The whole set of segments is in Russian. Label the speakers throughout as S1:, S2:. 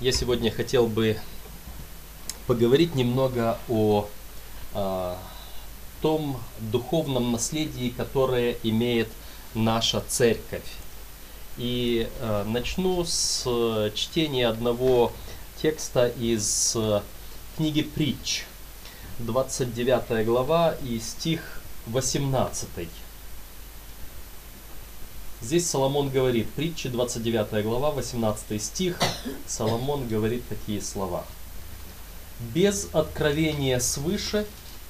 S1: я сегодня хотел бы поговорить немного о э, том духовном наследии, которое имеет наша церковь. И э, начну с чтения одного текста из книги Притч, 29 глава и стих 18. Здесь Соломон говорит, притча 29 глава, 18 стих, Соломон говорит такие слова. «Без откровения свыше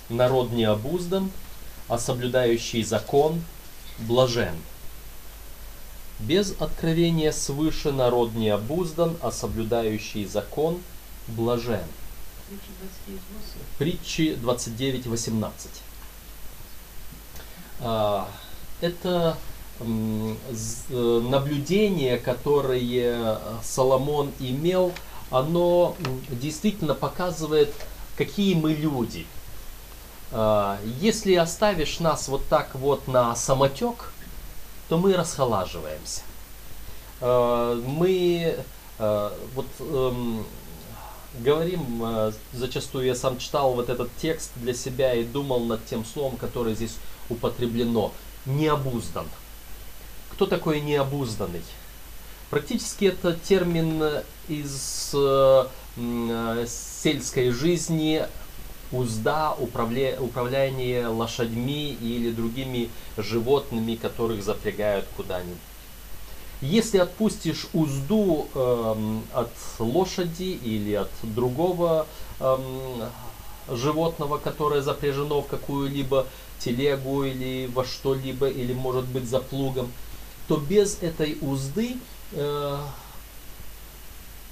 S1: народ не обуздан, а соблюдающий закон блажен». Без откровения свыше народ не обуздан, а соблюдающий закон блажен. Притчи 29.18. А, это наблюдение, которое Соломон имел, оно действительно показывает, какие мы люди. А, если оставишь нас вот так вот на самотек, то мы расхолаживаемся. А, мы а, вот эм, говорим, зачастую я сам читал вот этот текст для себя и думал над тем словом, которое здесь употреблено. Необуздан. Кто такой необузданный? Практически это термин из э, э, сельской жизни, узда, управля... управление лошадьми или другими животными, которых запрягают куда-нибудь. Если отпустишь узду э, от лошади или от другого э, животного, которое запряжено в какую-либо телегу или во что-либо, или может быть за плугом, то без этой узды э,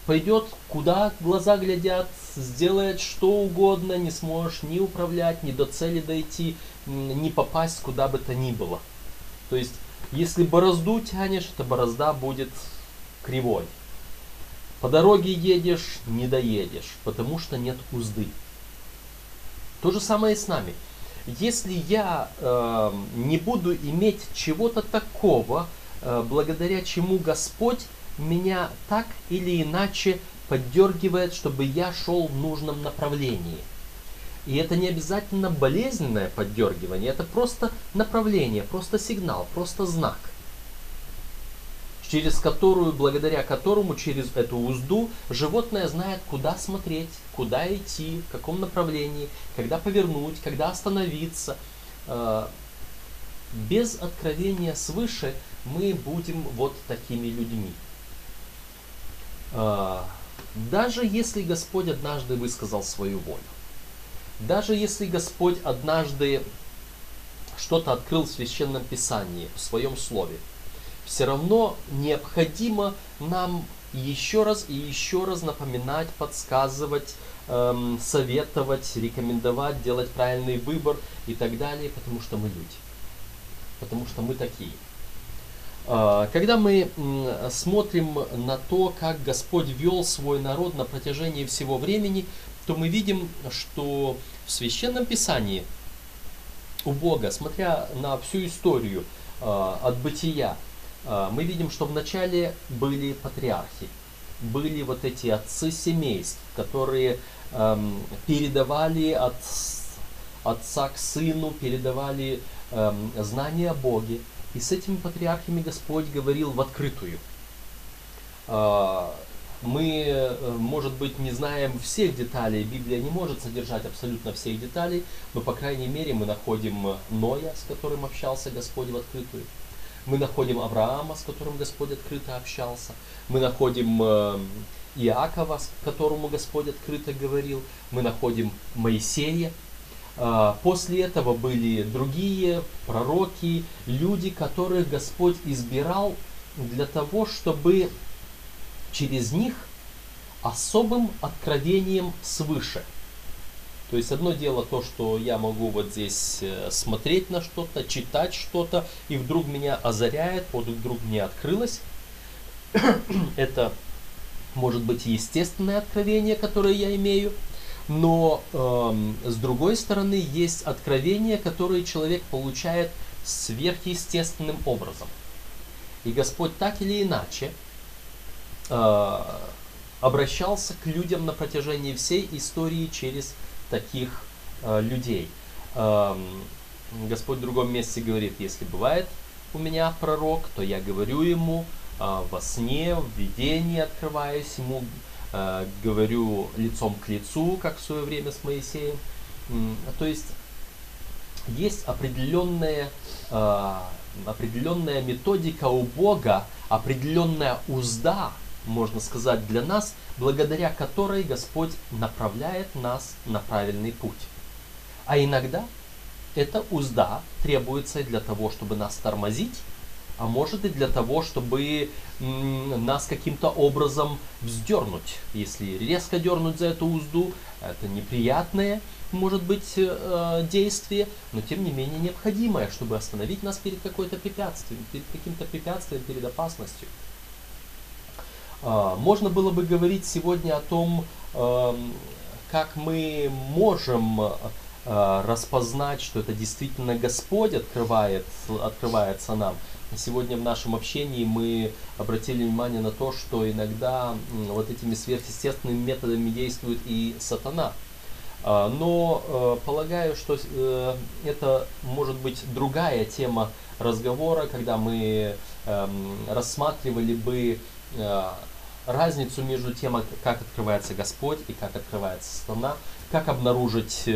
S1: пойдет куда глаза глядят, сделает что угодно, не сможешь ни управлять, ни до цели дойти, ни попасть куда бы то ни было. То есть, если борозду тянешь, эта борозда будет кривой. По дороге едешь, не доедешь, потому что нет узды. То же самое и с нами. Если я э, не буду иметь чего-то такого, благодаря чему Господь меня так или иначе поддергивает, чтобы я шел в нужном направлении. И это не обязательно болезненное поддергивание, это просто направление, просто сигнал, просто знак, через которую, благодаря которому, через эту узду, животное знает, куда смотреть, куда идти, в каком направлении, когда повернуть, когда остановиться. Э, без откровения свыше мы будем вот такими людьми. А, даже если Господь однажды высказал свою волю, даже если Господь однажды что-то открыл в Священном Писании, в Своем Слове, все равно необходимо нам еще раз и еще раз напоминать, подсказывать, эм, советовать, рекомендовать, делать правильный выбор и так далее, потому что мы люди. Потому что мы такие. А, когда мы смотрим на то, как Господь вел свой народ на протяжении всего времени, то мы видим, что в Священном Писании у Бога, смотря на всю историю а, от бытия, а, мы видим, что вначале были патриархи, были вот эти отцы семейств, которые передавали от отца к сыну, передавали знания о Боге. И с этими патриархами Господь говорил в открытую. А, мы, э, может быть, не знаем всех деталей, Библия не может содержать абсолютно всех деталей, но, по крайней мере, мы находим Ноя, с которым общался Господь в открытую. Мы находим Авраама, с которым Господь открыто общался. Мы находим э, Иакова, с которому Господь открыто говорил. Мы находим Моисея, после этого были другие пророки, люди, которых Господь избирал для того, чтобы через них особым откровением свыше. То есть одно дело то, что я могу вот здесь э, смотреть на что-то, читать что-то, и вдруг меня озаряет, вот вдруг мне открылось. Это может быть естественное откровение, которое я имею. Но э, с другой стороны есть откровения, которые человек получает сверхъестественным образом. И Господь так или иначе э, обращался к людям на протяжении всей истории через таких э, людей. Эм, Господь в другом месте говорит, если бывает у меня пророк, то я говорю ему э, во сне, в видении открываюсь ему, э, говорю лицом к лицу, как в свое время с Моисеем. То есть есть определенная, э, определенная методика у Бога, определенная узда, можно сказать, для нас, благодаря которой Господь направляет нас на правильный путь. А иногда эта узда требуется для того, чтобы нас тормозить, а может и для того, чтобы нас каким-то образом вздернуть. Если резко дернуть за эту узду, это неприятное, может быть, э, действие, но тем не менее необходимое, чтобы остановить нас перед какой-то препятствием, перед каким-то препятствием, перед опасностью. Э, можно было бы говорить сегодня о том, э, как мы можем э, распознать, что это действительно Господь открывает, открывается нам. Сегодня в нашем общении мы обратили внимание на то, что иногда вот этими сверхъестественными методами действует и сатана. А, но э, полагаю, что э, это может быть другая тема разговора, когда мы эм, рассматривали бы э, разницу между тем, как открывается Господь и как открывается сатана, как обнаружить,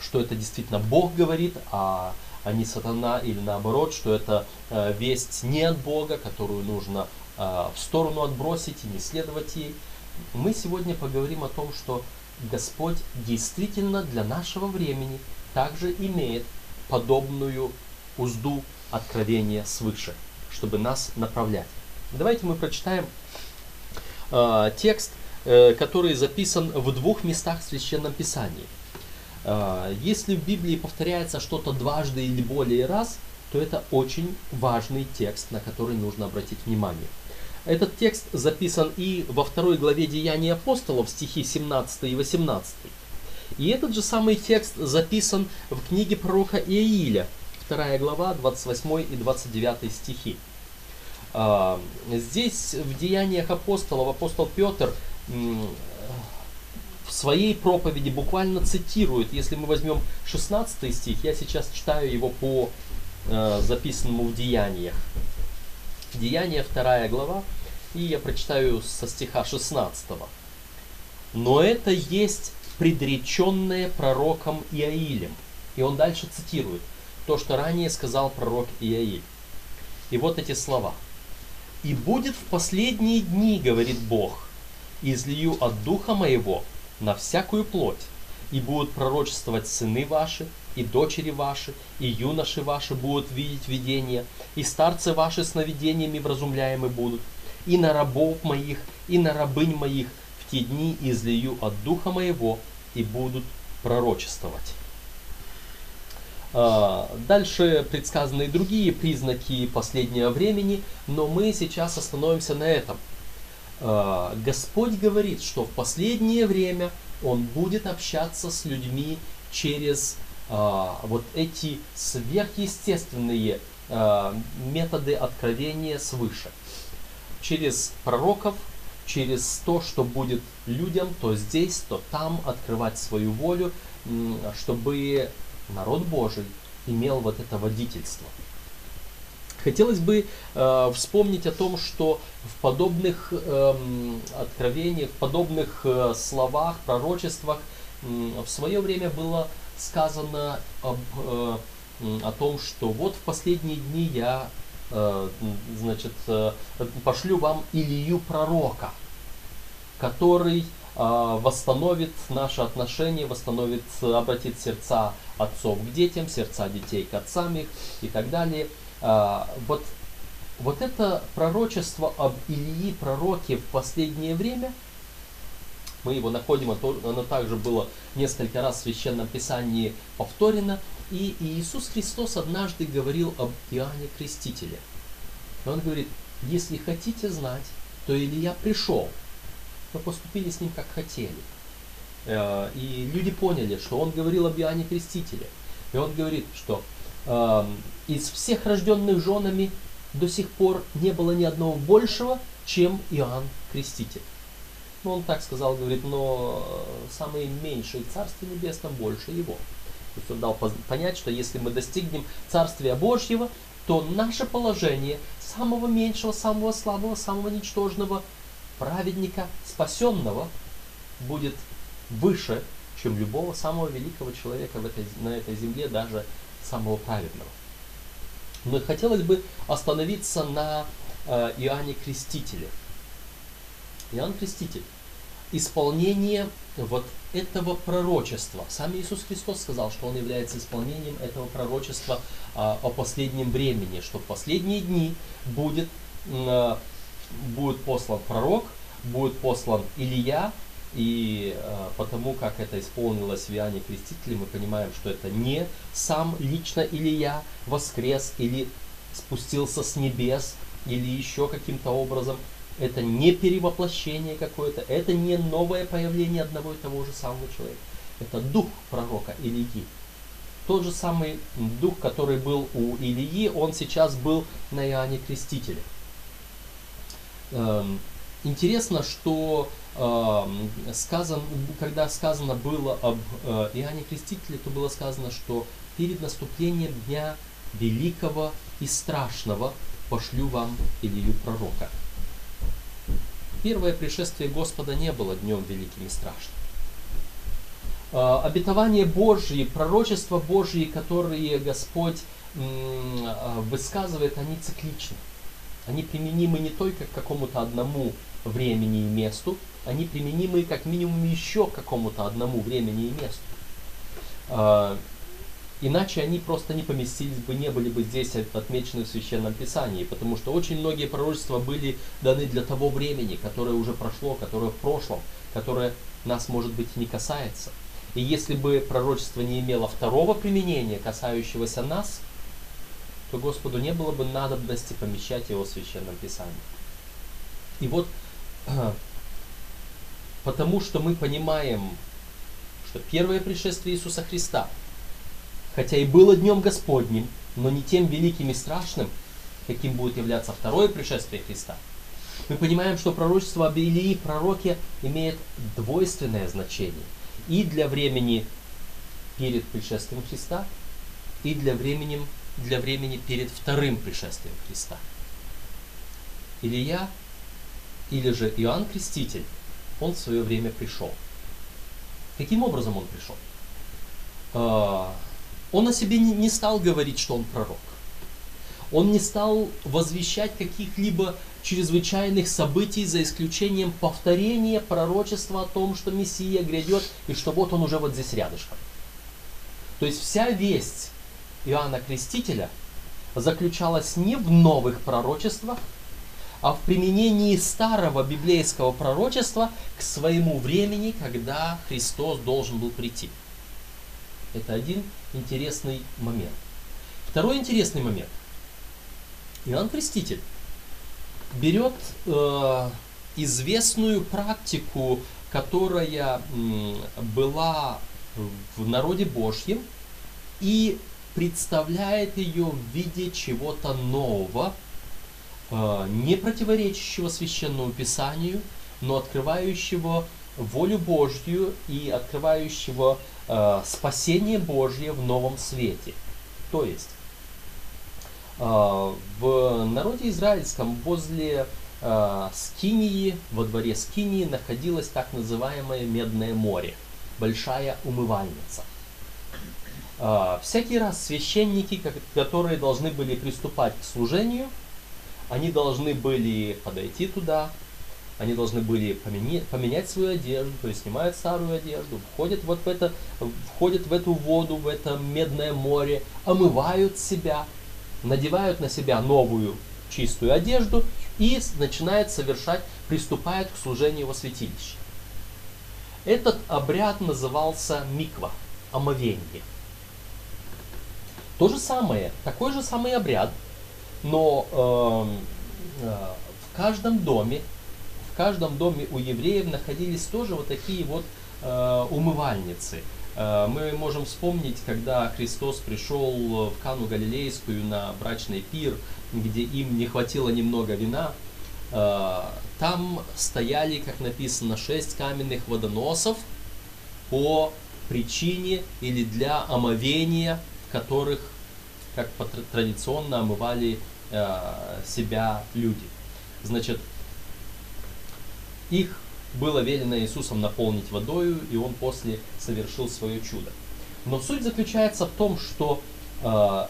S1: что это действительно Бог говорит, а, а не сатана, или наоборот, что это весть не от Бога, которую нужно в сторону отбросить и не следовать ей. Мы сегодня поговорим о том, что Господь действительно для нашего времени также имеет подобную узду откровения свыше, чтобы нас направлять. Давайте мы прочитаем э, текст, э, который записан в двух местах в Священном Писании. Э, если в Библии повторяется что-то дважды или более раз, то это очень важный текст, на который нужно обратить внимание. Этот текст записан и во второй главе Деяний апостолов, стихи 17 и 18. И этот же самый текст записан в книге пророка Иаиля, 2 глава, 28 и 29 стихи. А, здесь в Деяниях апостолов апостол Петр в своей проповеди буквально цитирует, если мы возьмем 16 стих, я сейчас читаю его по э, записанному в Деяниях. Деяния 2 глава, и я прочитаю со стиха 16. «Но это есть предреченное пророком Иаилем». И он дальше цитирует то, что ранее сказал пророк Иаиль. И вот эти слова. «И будет в последние дни, говорит Бог, излию от духа моего на всякую плоть, и будут пророчествовать сыны ваши, и дочери ваши, и юноши ваши будут видеть видения, и старцы ваши сновидениями вразумляемы будут, и на рабов моих, и на рабынь моих в те дни излию от духа моего, и будут пророчествовать. А, дальше предсказаны другие признаки последнего времени, но мы сейчас остановимся на этом. А, Господь говорит, что в последнее время Он будет общаться с людьми через а, вот эти сверхъестественные методы откровения свыше через пророков, через то, что будет людям, то здесь, то там открывать свою волю, чтобы народ Божий имел вот это водительство. Хотелось бы э, вспомнить о том, что в подобных э, откровениях, в подобных э, словах, пророчествах э, в свое время было сказано об, э, о том, что вот в последние дни я Э, значит, э, пошлю вам Илью пророка, который э, восстановит наши отношения, восстановит, обратит сердца отцов к детям, сердца детей к отцам их и так далее. Вот, вот это пророчество об Ильи пророке в последнее время, мы его находим, оно также было несколько раз в Священном Писании повторено, и Иисус Христос однажды говорил об Иоанне Крестителе. И он говорит, если хотите знать, то Илья пришел, но поступили с ним как хотели. Э, и люди поняли, что он говорил об Иоанне Крестителе. И он говорит, что э, из всех рожденных женами до сих пор не было ни одного большего, чем Иоанн Креститель. Ну, он так сказал, говорит, но самый меньший в Царстве Небесном больше его. То есть он дал понять, что если мы достигнем Царствия Божьего, то наше положение самого меньшего, самого слабого, самого ничтожного праведника, спасенного, будет выше, чем любого самого великого человека в этой, на этой земле, даже самого праведного. Но хотелось бы остановиться на э, Иоанне Крестителе. Иоанн Креститель. Исполнение вот этого пророчества. Сам Иисус Христос сказал, что Он является исполнением этого пророчества а, о последнем времени, что в последние дни будет, а, будет послан пророк, будет послан Илья, и э, потому как это исполнилось в Иоанне Крестителе, мы понимаем, что это не сам лично Илья воскрес или спустился с небес, или еще каким-то образом. Это не перевоплощение какое-то, это не новое появление одного и того же самого человека. Это дух пророка Ильи. Тот же самый дух, который был у Ильи, он сейчас был на Иоанне Крестителе. Эм, интересно, что сказан, когда сказано было об э, Иоанне Крестителе, то было сказано, что перед наступлением дня великого и страшного пошлю вам Илью пророка. Первое пришествие Господа не было днем великим и страшным. Э, обетование Божьи, пророчества Божьи, которые Господь э, высказывает, они цикличны. Они применимы не только к какому-то одному времени и месту, они применимы как минимум еще к какому-то одному времени и месту. А, иначе они просто не поместились бы, не были бы здесь отмечены в Священном Писании, потому что очень многие пророчества были даны для того времени, которое уже прошло, которое в прошлом, которое нас, может быть, не касается. И если бы пророчество не имело второго применения, касающегося нас, то Господу не было бы надобности помещать его в Священном Писании. И вот Потому что мы понимаем, что первое пришествие Иисуса Христа, хотя и было днем Господним, но не тем великим и страшным, каким будет являться второе пришествие Христа. Мы понимаем, что пророчество об Илии, пророке, имеет двойственное значение. И для времени перед пришествием Христа, и для времени, для времени перед вторым пришествием Христа. Илия, или же Иоанн Креститель, он в свое время пришел. Каким образом он пришел? А, он о себе не стал говорить, что он пророк. Он не стал возвещать каких-либо чрезвычайных событий, за исключением повторения пророчества о том, что Мессия грядет, и что вот он уже вот здесь рядышком. То есть вся весть Иоанна Крестителя заключалась не в новых пророчествах, а в применении старого библейского пророчества к своему времени, когда Христос должен был прийти. Это один интересный момент. Второй интересный момент. Иоанн Креститель берет э, известную практику, которая э, была в народе Божьем, и представляет ее в виде чего-то нового, не противоречащего священному писанию, но открывающего волю Божью и открывающего э, спасение Божье в новом свете. То есть э, в народе израильском возле э, Скинии, во дворе Скинии находилось так называемое Медное море, большая умывальница. Э, всякий раз священники, которые должны были приступать к служению, они должны были подойти туда, они должны были поменять, поменять свою одежду, то есть снимают старую одежду, входят вот в это, входят в эту воду, в это медное море, омывают себя, надевают на себя новую чистую одежду и начинают совершать, приступают к служению во святилище. Этот обряд назывался миква, омовение. То же самое, такой же самый обряд – но э, э, в каждом доме, в каждом доме у евреев находились тоже вот такие вот э, умывальницы. Э, мы можем вспомнить, когда Христос пришел в Кану Галилейскую на брачный пир, где им не хватило немного вина, э, там стояли, как написано, шесть каменных водоносов по причине или для омовения, которых, как традиционно, омывали себя люди. Значит, их было велено Иисусом наполнить водою, и он после совершил свое чудо. Но суть заключается в том, что э,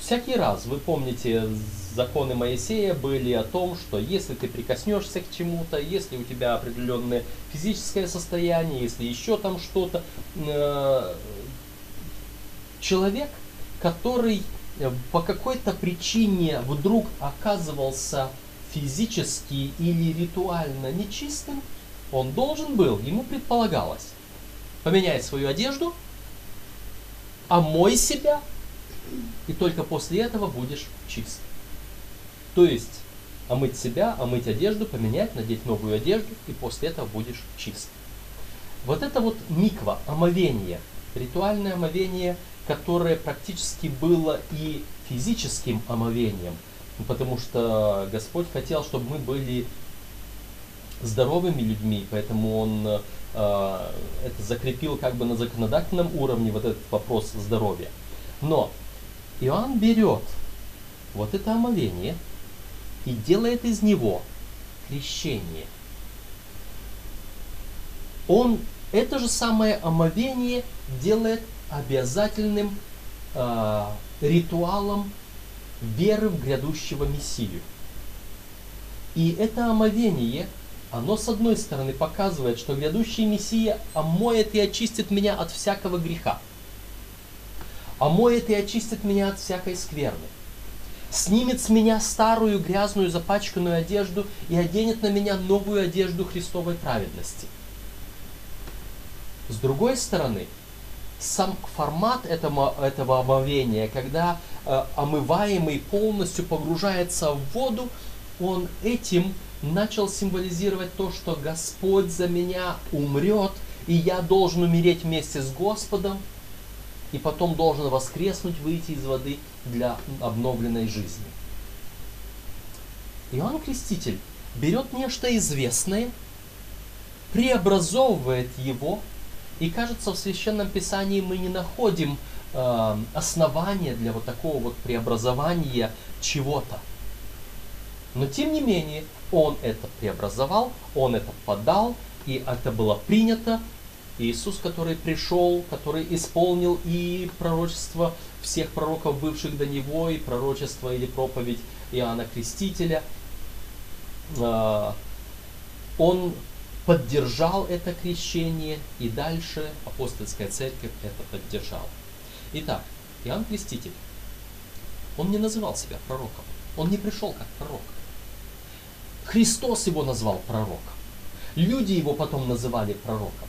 S1: всякий раз, вы помните, законы Моисея были о том, что если ты прикоснешься к чему-то, если у тебя определенное физическое состояние, если еще там что-то, э, человек, который э, по какой-то причине вдруг оказывался физически или ритуально нечистым, он должен был, ему предполагалось, поменять свою одежду, омой себя, и только после этого будешь чист. То есть омыть себя, омыть одежду, поменять, надеть новую одежду, и после этого будешь чист. Вот это вот миква, омовение, ритуальное омовение, которое практически было и физическим омовением, потому что Господь хотел, чтобы мы были здоровыми людьми, поэтому Он э, это закрепил как бы на законодательном уровне, вот этот вопрос здоровья. Но Иоанн берет вот это омовение – и делает из него крещение. Он это же самое омовение делает обязательным э, ритуалом веры в грядущего Мессию. И это омовение, оно с одной стороны показывает, что грядущий Мессия омоет и очистит меня от всякого греха. Омоет и очистит меня от всякой скверны снимет с меня старую грязную запачканную одежду и оденет на меня новую одежду Христовой праведности. С другой стороны, сам формат этого, этого омовения, когда э, омываемый полностью погружается в воду, он этим начал символизировать то, что Господь за меня умрет, и я должен умереть вместе с Господом, и потом должен воскреснуть, выйти из воды для обновленной жизни. Иоанн Креститель берет нечто известное, преобразовывает его, и кажется, в Священном Писании мы не находим э, основания для вот такого вот преобразования чего-то. Но тем не менее, он это преобразовал, он это подал, и это было принято, Иисус, который пришел, который исполнил и пророчество всех пророков, бывших до него, и пророчество или проповедь Иоанна Крестителя, а, он поддержал это крещение, и дальше апостольская церковь это поддержала. Итак, Иоанн Креститель, он не называл себя пророком, он не пришел как пророк. Христос его назвал пророком. Люди его потом называли пророком.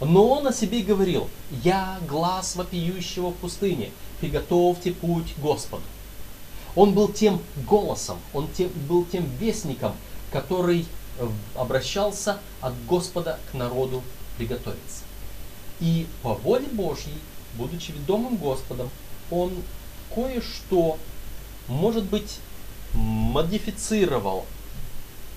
S1: Но он о себе говорил, «Я глаз вопиющего в пустыне, приготовьте путь Господу». Он был тем голосом, он тем, был тем вестником, который обращался от Господа к народу приготовиться. И по воле Божьей, будучи ведомым Господом, он кое-что, может быть, модифицировал,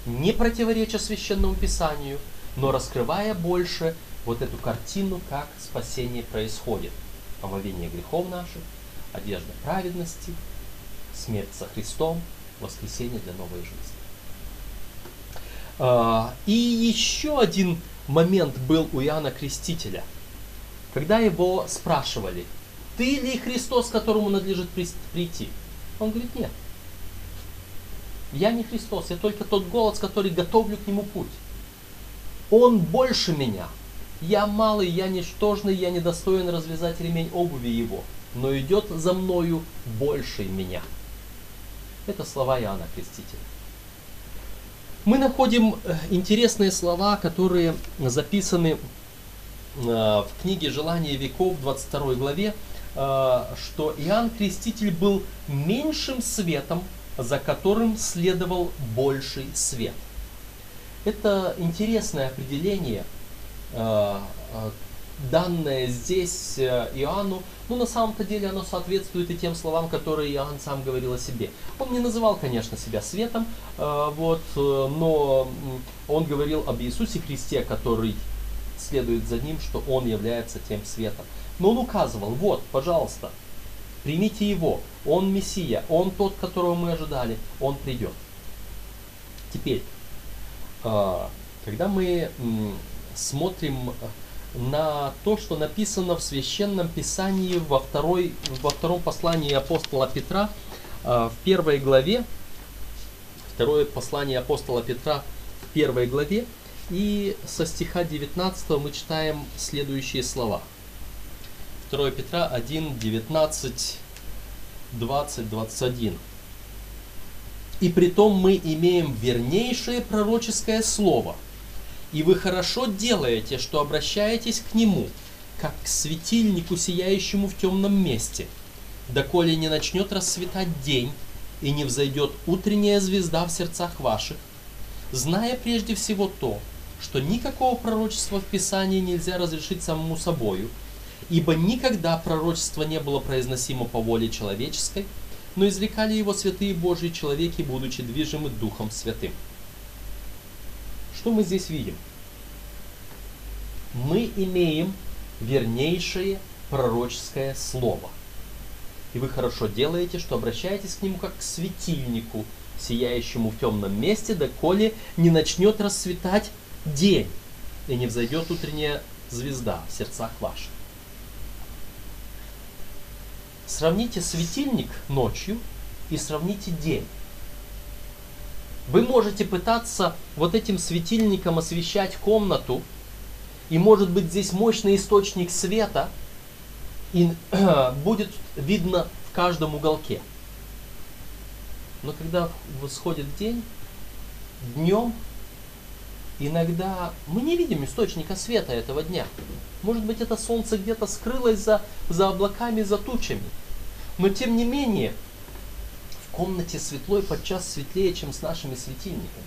S1: не противореча священному писанию, но раскрывая больше вот эту картину, как спасение происходит. Омовение грехов наших, одежда праведности, смерть со Христом, воскресение для новой жизни. А, и еще один момент был у Иоанна Крестителя, когда его спрашивали, ты ли Христос, которому надлежит прийти? Он говорит, нет. Я не Христос, я только тот голос, который готовлю к нему путь. Он больше меня, я малый, я ничтожный, я недостоин развязать ремень обуви его, но идет за мною больший меня. Это слова Иоанна Крестителя. Мы находим э, интересные слова, которые записаны э, в книге «Желание веков» 22 главе, э, что Иоанн Креститель был меньшим светом, за которым следовал больший свет. Это интересное определение – данное здесь э, Иоанну, ну на самом-то деле оно соответствует и тем словам, которые Иоанн сам говорил о себе. Он не называл, конечно, себя светом, э, вот, э, но он говорил об Иисусе Христе, который следует за ним, что он является тем светом. Но он указывал, вот, пожалуйста, примите его, он Мессия, он тот, которого мы ожидали, он придет. Теперь, когда мы смотрим на то, что написано в Священном Писании во, второй, во втором послании апостола Петра, в первой главе, второе послание апостола Петра в первой главе, и со стиха 19 мы читаем следующие слова. 2 Петра 1, 19, 20, 21. «И притом мы имеем вернейшее пророческое слово – и вы хорошо делаете, что обращаетесь к Нему, как к светильнику, сияющему в темном месте, доколе не начнет расцветать день, и не взойдет утренняя звезда в сердцах ваших, зная прежде всего то, что никакого пророчества в Писании нельзя разрешить самому собою, ибо никогда пророчество не было произносимо по воле человеческой, но извлекали его святые Божьи человеки, будучи движимы Духом Святым. Что мы здесь видим? Мы имеем вернейшее пророческое слово. И вы хорошо делаете, что обращаетесь к нему как к светильнику, сияющему в темном месте, доколе не начнет расцветать день, и не взойдет утренняя звезда в сердцах ваших. Сравните светильник ночью и сравните день. Вы можете пытаться вот этим светильником освещать комнату, и может быть здесь мощный источник света, и будет видно в каждом уголке. Но когда восходит день, днем иногда мы не видим источника света этого дня. Может быть, это солнце где-то скрылось за, за облаками, за тучами. Но тем не менее, комнате светло и подчас светлее, чем с нашими светильниками.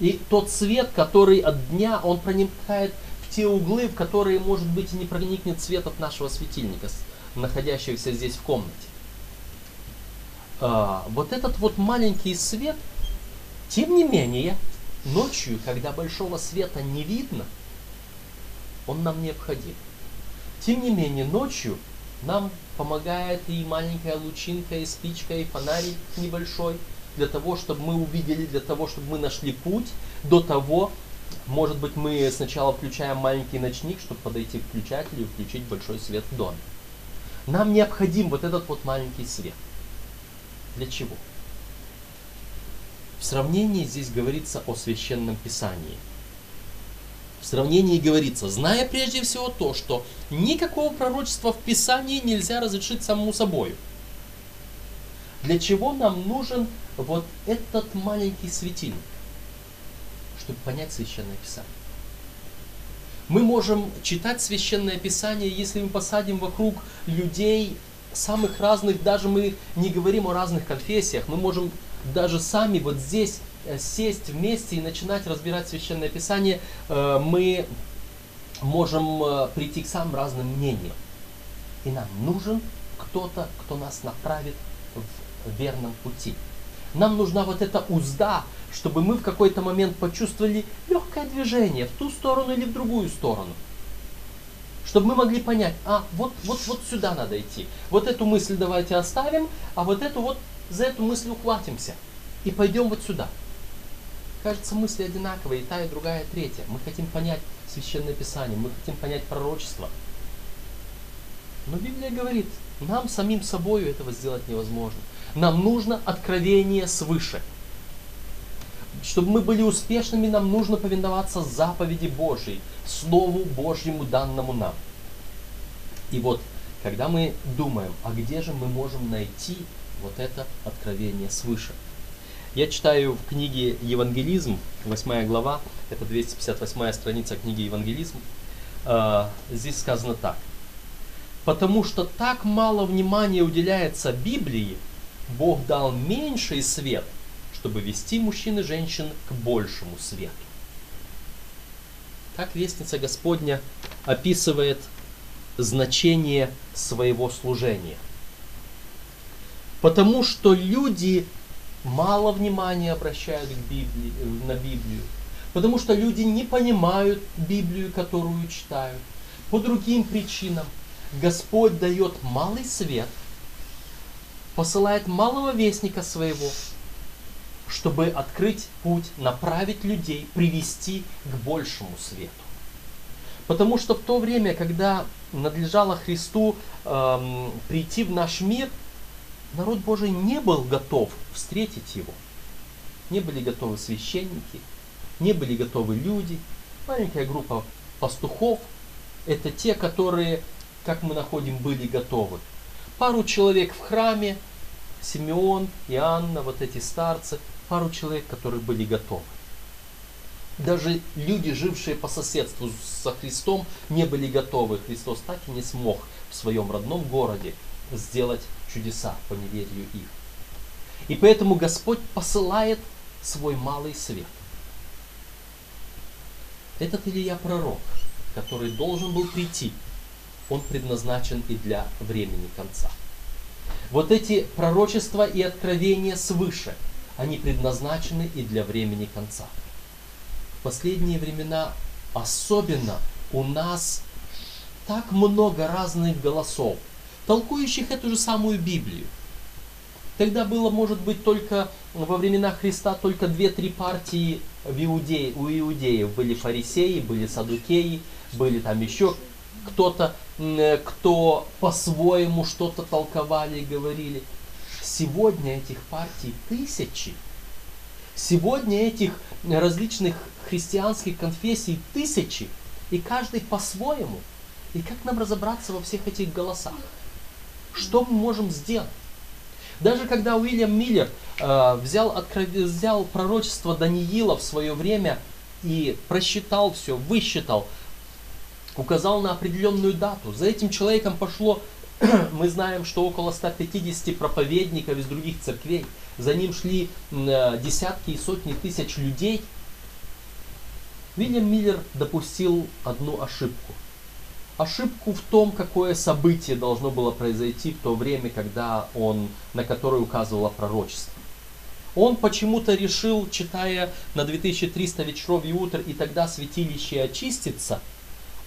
S1: И тот свет, который от дня, он проникает в те углы, в которые, может быть, и не проникнет свет от нашего светильника, находящегося здесь в комнате. А, вот этот вот маленький свет, тем не менее, ночью, когда большого света не видно, он нам необходим. Тем не менее, ночью нам помогает и маленькая лучинка, и спичка, и фонарик небольшой, для того, чтобы мы увидели, для того, чтобы мы нашли путь до того, может быть, мы сначала включаем маленький ночник, чтобы подойти к включателю и включить большой свет в доме. Нам необходим вот этот вот маленький свет. Для чего? В сравнении здесь говорится о священном писании – в сравнении говорится, зная прежде всего то, что никакого пророчества в Писании нельзя разрешить самому собой. Для чего нам нужен вот этот маленький светильник? Чтобы понять Священное Писание. Мы можем читать Священное Писание, если мы посадим вокруг людей самых разных, даже мы не говорим о разных конфессиях, мы можем даже сами вот здесь сесть вместе и начинать разбирать Священное Писание, э, мы можем э, прийти к самым разным мнениям. И нам нужен кто-то, кто нас направит в верном пути. Нам нужна вот эта узда, чтобы мы в какой-то момент почувствовали легкое движение в ту сторону или в другую сторону. Чтобы мы могли понять, а вот, вот, вот сюда надо идти. Вот эту мысль давайте оставим, а вот эту вот за эту мысль ухватимся. И пойдем вот сюда. Кажется, мысли одинаковые, и та, и другая, и третья. Мы хотим понять Священное Писание, мы хотим понять пророчество. Но Библия говорит, нам самим собой этого сделать невозможно. Нам нужно откровение свыше. Чтобы мы были успешными, нам нужно повиноваться заповеди Божьей, Слову Божьему данному нам. И вот, когда мы думаем, а где же мы можем найти вот это откровение свыше? Я читаю в книге «Евангелизм», 8 глава, это 258 страница книги «Евангелизм». А, здесь сказано так. «Потому что так мало внимания уделяется Библии, Бог дал меньший свет, чтобы вести мужчин и женщин к большему свету». как лестница Господня описывает значение своего служения. Потому что люди мало внимания обращают к Библии, на Библию. Потому что люди не понимают Библию, которую читают. По другим причинам Господь дает малый свет, посылает малого вестника своего, чтобы открыть путь, направить людей, привести к большему свету. Потому что в то время, когда надлежало Христу эм, прийти в наш мир, народ Божий не был готов встретить его. Не были готовы священники, не были готовы люди. Маленькая группа пастухов – это те, которые, как мы находим, были готовы. Пару человек в храме, Симеон, Иоанна, вот эти старцы, пару человек, которые были готовы. Даже люди, жившие по соседству со Христом, не были готовы. Христос так и не смог в своем родном городе сделать чудеса по неверию их. И поэтому Господь посылает свой малый свет. Этот Илья пророк, который должен был прийти, он предназначен и для времени конца. Вот эти пророчества и откровения свыше, они предназначены и для времени конца. В последние времена особенно у нас так много разных голосов, толкующих эту же самую Библию. Тогда было, может быть, только во времена Христа только две-три партии в Иудее, у иудеев. Были фарисеи, были садукеи, были там еще кто-то, кто по-своему что-то толковали и говорили. Сегодня этих партий тысячи. Сегодня этих различных христианских конфессий тысячи, и каждый по-своему. И как нам разобраться во всех этих голосах? Что мы можем сделать? Даже когда Уильям Миллер э, взял, откров... взял пророчество Даниила в свое время и просчитал все, высчитал, указал на определенную дату. За этим человеком пошло, мы знаем, что около 150 проповедников из других церквей. За ним шли э, десятки и сотни тысяч людей. Уильям Миллер допустил одну ошибку ошибку в том, какое событие должно было произойти в то время, когда он, на которое указывало пророчество. Он почему-то решил, читая на 2300 вечеров и утр, и тогда святилище очистится,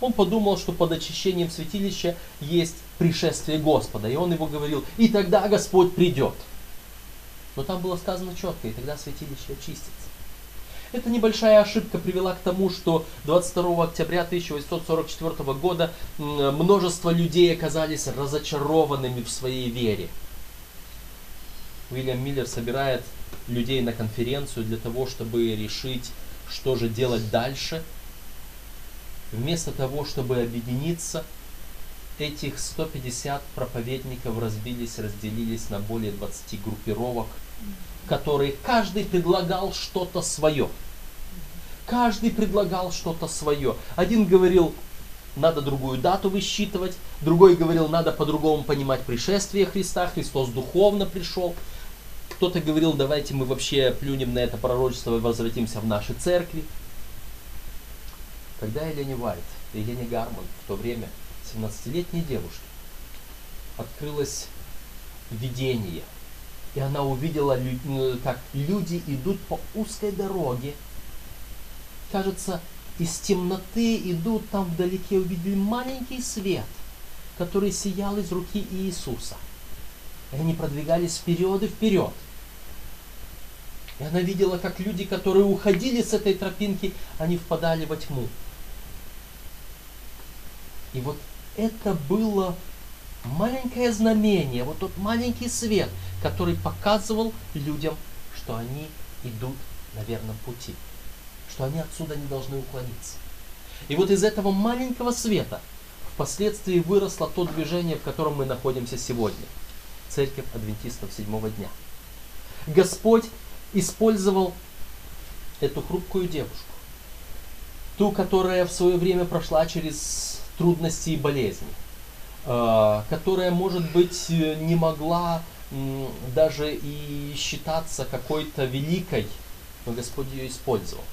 S1: он подумал, что под очищением святилища есть пришествие Господа. И он его говорил, и тогда Господь придет. Но там было сказано четко, и тогда святилище очистится. Эта небольшая ошибка привела к тому, что 22 октября 1844 года множество людей оказались разочарованными в своей вере. Уильям Миллер собирает людей на конференцию для того, чтобы решить, что же делать дальше. Вместо того, чтобы объединиться, этих 150 проповедников разбились, разделились на более 20 группировок, которые каждый предлагал что-то свое. Каждый предлагал что-то свое. Один говорил, надо другую дату высчитывать, другой говорил, надо по-другому понимать пришествие Христа, Христос духовно пришел. Кто-то говорил, давайте мы вообще плюнем на это пророчество и возвратимся в наши церкви. Когда Елени Вайт и Елени Гарман в то время, 17-летней девушке, открылось видение, и она увидела, как люди идут по узкой дороге, кажется, из темноты идут, там вдалеке увидели маленький свет, который сиял из руки Иисуса. И они продвигались вперед и вперед. И она видела, как люди, которые уходили с этой тропинки, они впадали во тьму. И вот это было маленькое знамение, вот тот маленький свет, который показывал людям, что они идут на верном пути что они отсюда не должны уклониться. И вот из этого маленького света впоследствии выросло то движение, в котором мы находимся сегодня. Церковь адвентистов седьмого дня. Господь использовал эту хрупкую девушку, ту, которая в свое время прошла через трудности и болезни, э, которая, может быть, не могла даже и считаться какой-то великой, но Господь ее использовал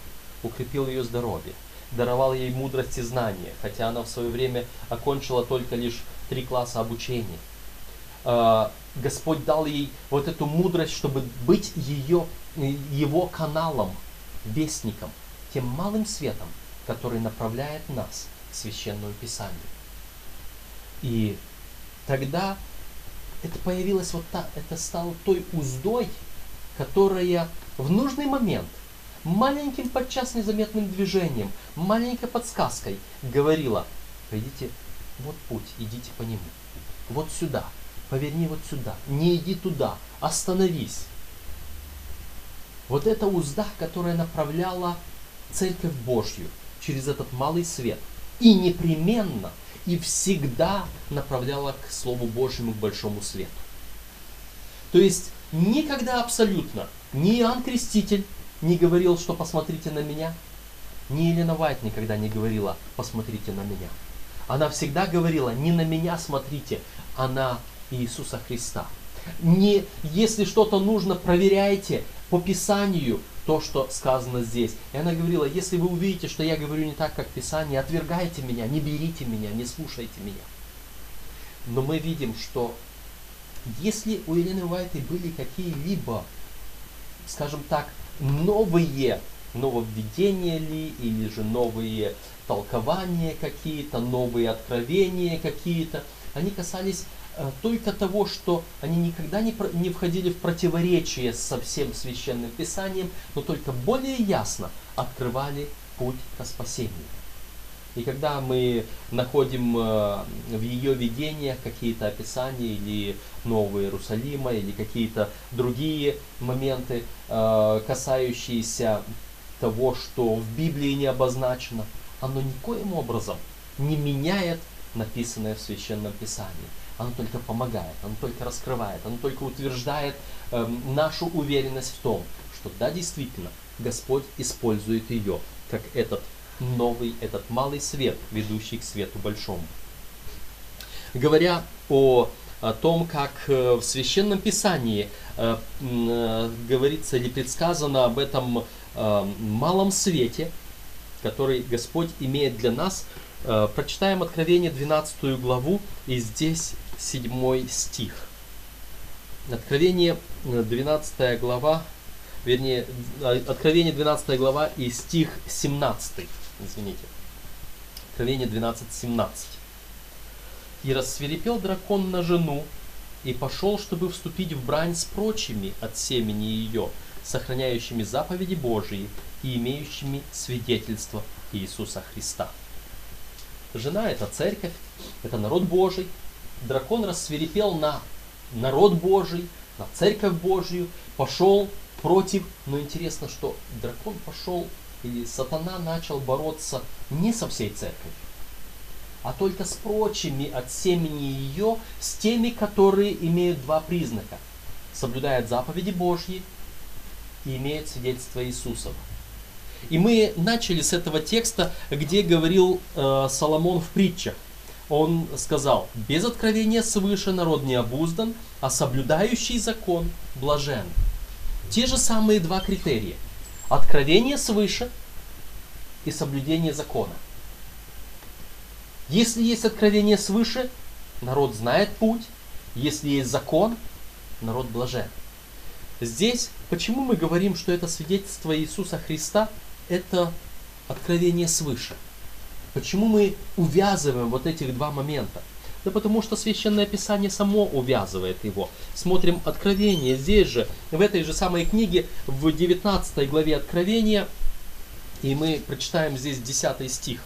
S1: укрепил ее здоровье. даровал ей мудрость и знания, хотя она в свое время окончила только лишь три класса обучения. А, Господь дал ей вот эту мудрость, чтобы быть ее, его каналом, вестником, тем малым светом, который направляет нас к священному писанию. И тогда это появилось вот так, это стало той уздой, которая в нужный момент маленьким подчас незаметным движением, маленькой подсказкой говорила, пойдите, вот путь, идите по нему, вот сюда, поверни вот сюда, не иди туда, остановись. Вот эта узда, которая направляла Церковь Божью через этот малый свет. И непременно, и всегда направляла к Слову Божьему, к большому свету. То есть никогда абсолютно ни Иоанн Креститель не говорил, что посмотрите на меня, ни Елена Вайт никогда не говорила, посмотрите на меня. Она всегда говорила, не на меня смотрите, а на Иисуса Христа. Не, если что-то нужно, проверяйте по Писанию то, что сказано здесь. И она говорила, если вы увидите, что я говорю не так, как Писание, отвергайте меня, не берите меня, не слушайте меня. Но мы видим, что если у Елены Уайты были какие-либо, скажем так, новые нововведения ли, или же новые толкования какие-то, новые откровения какие-то, они касались Э, только того, что они никогда не, не входили в противоречие со всем священным писанием, но только более ясно открывали путь к спасению. И когда мы находим э, в ее видениях какие-то описания или Нового Иерусалима, или какие-то другие моменты, э, касающиеся того, что в Библии не обозначено, оно никоим образом не меняет написанное в Священном Писании. Оно только помогает, оно только раскрывает, оно только утверждает э, нашу уверенность в том, что да, действительно, Господь использует ее, как этот новый, этот малый свет, ведущий к свету большому. Говоря о, о том, как э, в Священном Писании э, э, говорится или предсказано об этом э, малом свете, который Господь имеет для нас, э, прочитаем Откровение 12 главу, и здесь 7 стих. Откровение 12 э, глава, вернее, Откровение 12 глава и стих 17, извините. Откровение 12, 17. «И рассверепел дракон на жену, и пошел, чтобы вступить в брань с прочими от семени ее, сохраняющими заповеди Божии и имеющими свидетельство Иисуса Христа». Жена – это церковь, это народ Божий, дракон рассверепел на народ Божий, на церковь Божью, пошел против, но интересно, что дракон пошел, или сатана начал бороться не со всей церковью, а только с прочими от семени ее, с теми, которые имеют два признака. Соблюдают заповеди Божьи и имеют свидетельство Иисусова. И мы начали с этого текста, где говорил э, Соломон в притчах – он сказал, без откровения свыше народ не обуздан, а соблюдающий закон блажен. Те же самые два критерия. Откровение свыше и соблюдение закона. Если есть откровение свыше, народ знает путь. Если есть закон, народ блажен. Здесь, почему мы говорим, что это свидетельство Иисуса Христа, это откровение свыше – Почему мы увязываем вот этих два момента? Да потому что Священное Писание само увязывает его. Смотрим Откровение. Здесь же, в этой же самой книге, в 19 главе Откровения, и мы прочитаем здесь 10 стих.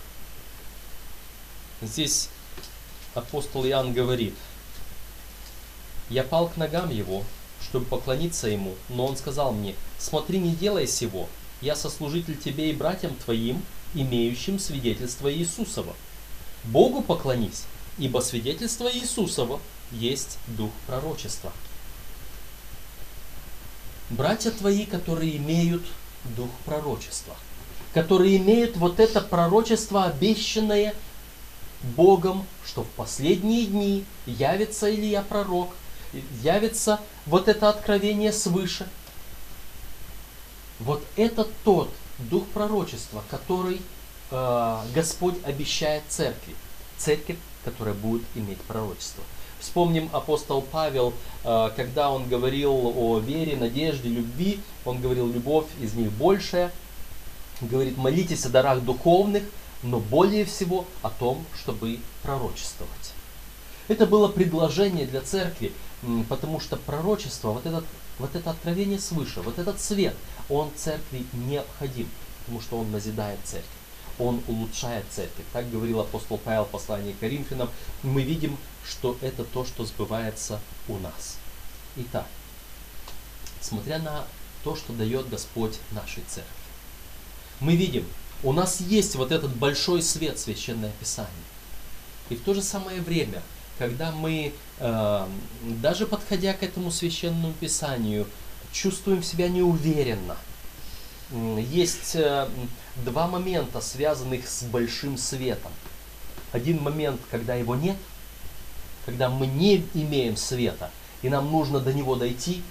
S1: Здесь апостол Иоанн говорит, «Я пал к ногам его, чтобы поклониться ему, но он сказал мне, смотри, не делай сего, я сослужитель тебе и братьям твоим, имеющим свидетельство Иисусова. Богу поклонись, ибо свидетельство Иисусова есть дух пророчества. Братья твои, которые имеют дух пророчества, которые имеют вот это пророчество, обещанное Богом, что в последние дни явится Илья пророк, явится вот это откровение свыше. Вот это тот дух пророчества, который э, Господь обещает церкви. Церковь, которая будет иметь пророчество. Вспомним апостол Павел, э, когда он говорил о вере, надежде, любви, он говорил, любовь из них большая. Говорит, молитесь о дарах духовных, но более всего о том, чтобы пророчествовать. Это было предложение для церкви, потому что пророчество, вот, этот, вот это откровение свыше, вот этот свет, он церкви необходим, потому что он назидает церковь он улучшает церковь. Так говорил апостол Павел в послании к Коринфянам. Мы видим, что это то, что сбывается у нас. Итак, смотря на то, что дает Господь нашей церкви, мы видим, у нас есть вот этот большой свет Священное Писание. И в то же самое время, когда мы, э, даже подходя к этому Священному Писанию, чувствуем себя неуверенно, есть э, два момента, связанных с большим светом. Один момент, когда его нет, когда мы не имеем света, и нам нужно до него дойти,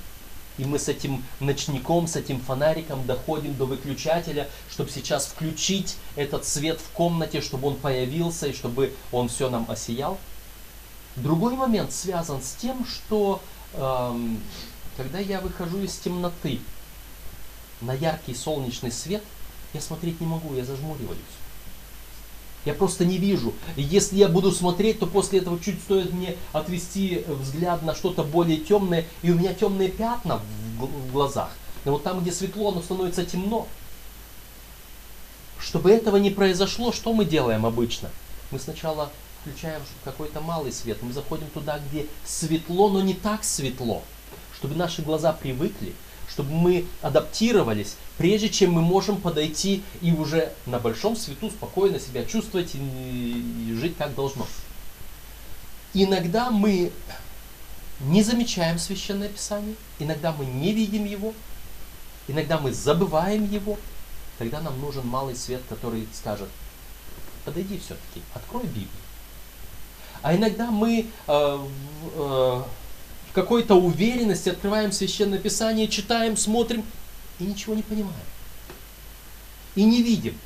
S1: и мы с этим ночником, с этим фонариком доходим до выключателя, чтобы сейчас включить этот свет в комнате, чтобы он появился и чтобы он все нам осиял. Другой момент связан с тем, что эм, когда я выхожу из темноты на яркий солнечный свет, я смотреть не могу, я зажмуриваюсь. Я просто не вижу. И если я буду смотреть, то после этого чуть стоит мне отвести взгляд на что-то более темное, и у меня темные пятна в глазах. Но вот там, где светло, оно становится темно. Чтобы этого не произошло, что мы делаем обычно? Мы сначала включаем какой-то малый свет, мы заходим туда, где светло, но не так светло, чтобы наши глаза привыкли, чтобы мы адаптировались, прежде чем мы можем подойти и уже на большом свету спокойно себя чувствовать и, и жить как должно. Иногда мы не замечаем Священное Писание, иногда мы не видим его, иногда мы забываем его, тогда нам нужен малый свет, который скажет, подойди все-таки, открой Библию. А иногда мы э, э, какой-то уверенности открываем Священное Писание, читаем, смотрим и ничего не понимаем. И не видим.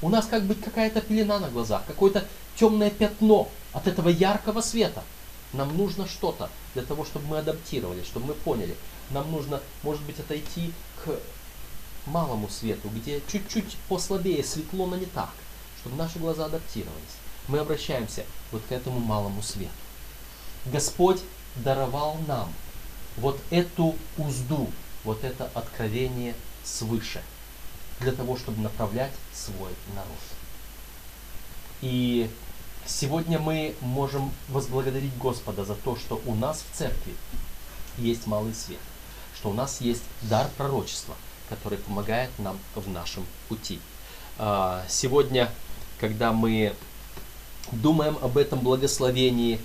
S1: У нас как бы какая-то пелена на глазах, какое-то темное пятно от этого яркого света. Нам нужно что-то для того, чтобы мы адаптировались, чтобы мы поняли. Нам нужно, может быть, отойти к малому свету, где чуть-чуть послабее светло, но не так, чтобы наши глаза адаптировались. Мы обращаемся вот к этому малому свету. Господь даровал нам вот эту узду, вот это откровение свыше, для того, чтобы направлять свой народ. И сегодня мы можем возблагодарить Господа за то, что у нас в церкви есть малый свет, что у нас есть дар пророчества, который помогает нам в нашем пути. А, сегодня, когда мы думаем об этом благословении,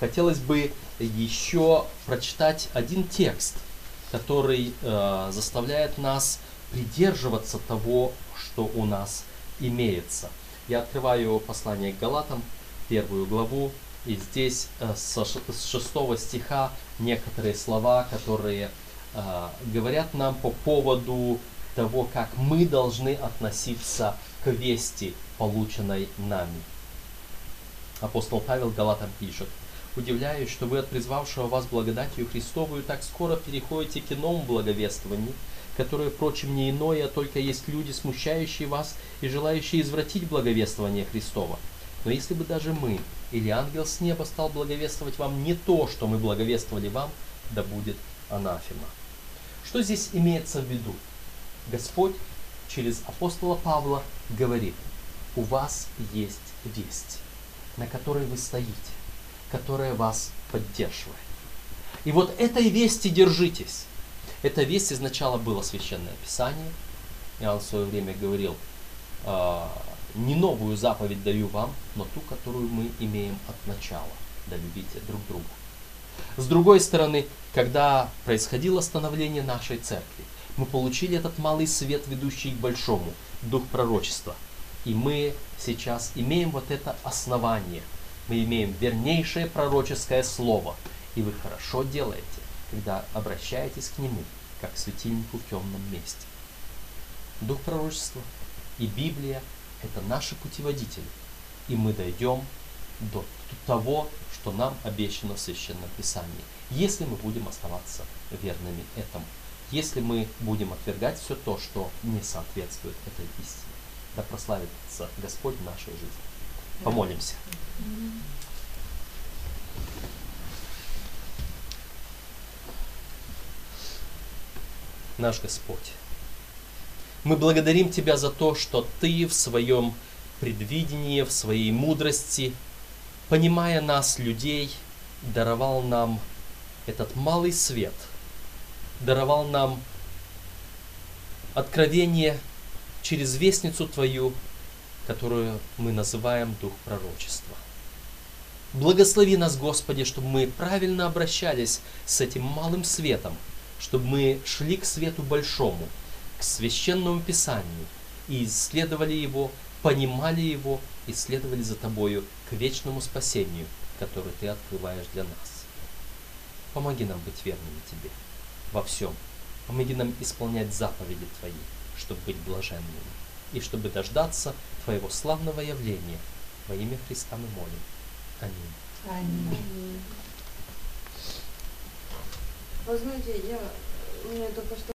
S1: хотелось бы еще прочитать один текст, который а, заставляет нас придерживаться того, что у нас имеется. Я открываю послание к Галатам, первую главу, и здесь э, с шестого стиха некоторые слова, которые а, говорят нам по поводу того, как мы должны относиться к вести, полученной нами. Апостол Павел Галатам пишет, «Удивляюсь, что вы от призвавшего вас благодатью Христовую так скоро переходите к иному благовествованию, которое, впрочем, не иное, а только есть люди, смущающие вас и желающие извратить благовествование Христова. Но если бы даже мы или ангел с неба стал благовествовать вам не то, что мы благовествовали вам, да будет анафема». Что здесь имеется в виду? Господь через апостола Павла говорит, у вас есть весть на которой вы стоите, которая вас поддерживает. И вот этой вести держитесь. Эта весть изначала было священное писание. Я в свое время говорил, э, не новую заповедь даю вам, но ту, которую мы имеем от начала. Да любите друг друга. С другой стороны, когда происходило становление нашей церкви, мы получили этот малый свет, ведущий к большому, дух пророчества – и мы сейчас имеем вот это основание. Мы имеем вернейшее пророческое слово. И вы хорошо делаете, когда обращаетесь к нему, как к светильнику в темном месте. Дух пророчества и Библия – это наши путеводители. И мы дойдем до того, что нам обещано в Священном Писании, если мы будем оставаться верными этому, если мы будем отвергать все то, что не соответствует этой истине. Да прославится Господь в нашей жизни. Помолимся. Наш Господь, мы благодарим Тебя за то, что Ты в своем предвидении, в своей мудрости, понимая нас, людей, даровал нам этот малый свет, даровал нам откровение через вестницу Твою, которую мы называем Дух Пророчества. Благослови нас, Господи, чтобы мы правильно обращались с этим малым светом, чтобы мы шли к свету большому, к священному Писанию и исследовали его, понимали его и следовали за Тобою к вечному спасению, которое Ты открываешь для нас. Помоги нам быть верными Тебе во всем. Помоги нам исполнять заповеди Твои, чтобы быть блаженными и чтобы дождаться Твоего славного явления. Во имя Христа мы молим. Аминь.
S2: Аминь. Вы знаете, я, у меня только что